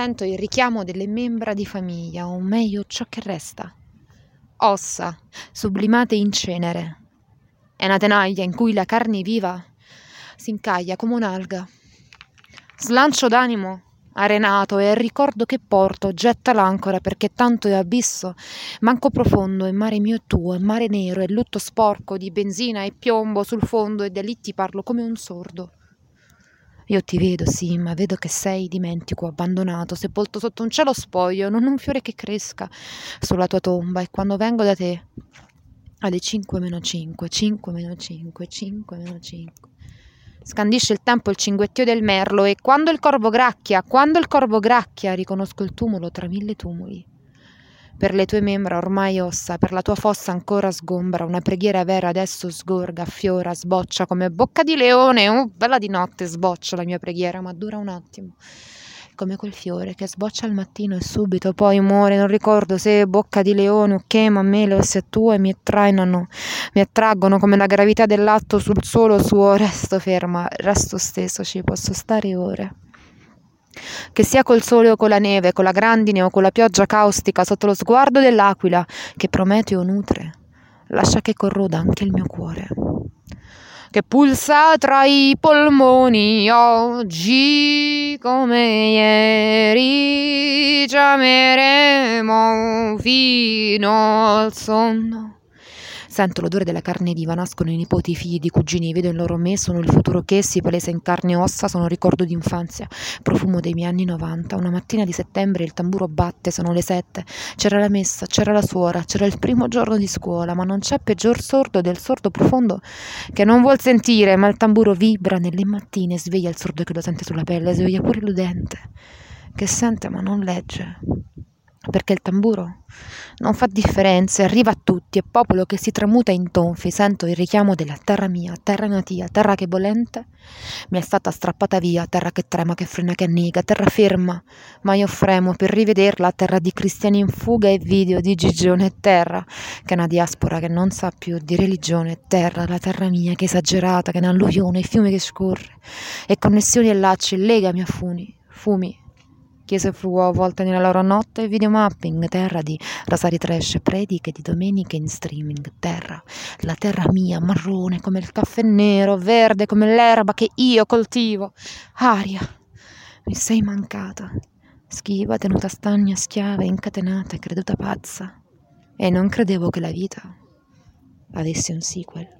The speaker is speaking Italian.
sento il richiamo delle membra di famiglia, o meglio ciò che resta. Ossa, sublimate in cenere. È una tenaglia in cui la carne viva si incaglia come un'alga. Slancio d'animo arenato e il ricordo che porto getta l'ancora perché tanto è abisso, manco profondo, è mare mio e tuo, è mare nero, è lutto sporco di benzina e piombo sul fondo e da lì ti parlo come un sordo. Io ti vedo, sì, ma vedo che sei dimentico, abbandonato, sepolto sotto un cielo spoglio, non un fiore che cresca sulla tua tomba. E quando vengo da te, alle 5 meno 5, 5 meno 5, 5 meno 5, Scandisce il tempo il cinguettio del merlo e quando il corvo gracchia, quando il corvo gracchia, riconosco il tumulo tra mille tumuli. Per le tue membra ormai ossa, per la tua fossa ancora sgombra, una preghiera vera adesso sgorga, fiora, sboccia come bocca di leone. Oh, bella di notte sboccia la mia preghiera, ma dura un attimo come quel fiore che sboccia al mattino e subito poi muore, non ricordo se bocca di leone o che, ma me le ossa tue mi attrainano, mi attraggono come la gravità dell'atto sul solo suo, resto ferma, resto stesso, ci posso stare ore. Che sia col sole o con la neve, con la grandine o con la pioggia caustica, sotto lo sguardo dell'aquila che Prometeo nutre, lascia che corroda anche il mio cuore. Che pulsa tra i polmoni oggi come ieri chiameremo fino al sonno Sento l'odore della carne viva, nascono i nipoti, i figli di cugini, vedo in loro me, sono il futuro che si palesa in carne e ossa, sono ricordo d'infanzia, profumo dei miei anni 90. Una mattina di settembre il tamburo batte, sono le sette. C'era la messa, c'era la suora, c'era il primo giorno di scuola, ma non c'è peggior sordo del sordo profondo che non vuol sentire, ma il tamburo vibra nelle mattine, sveglia il sordo che lo sente sulla pelle, sveglia pure l'udente che sente ma non legge perché il tamburo non fa differenze, arriva a tutti, è popolo che si tramuta in tonfi, sento il richiamo della terra mia, terra natia, terra che volente mi è stata strappata via, terra che trema, che frena, che annega, terra ferma, ma io fremo per rivederla, terra di cristiani in fuga e video di Gigione, terra che è una diaspora che non sa più di religione, terra, la terra mia che è esagerata, che è un'alluvione, il fiume che scorre, e connessioni e lacci, legami a fumi, fumi chiese fu volte nella loro notte videomapping, terra di rasari trash, prediche di domeniche in streaming, terra, la terra mia, marrone come il caffè nero, verde come l'erba che io coltivo, aria, mi sei mancata, schiva, tenuta stagna, schiava, incatenata, creduta pazza, e non credevo che la vita avesse un sequel.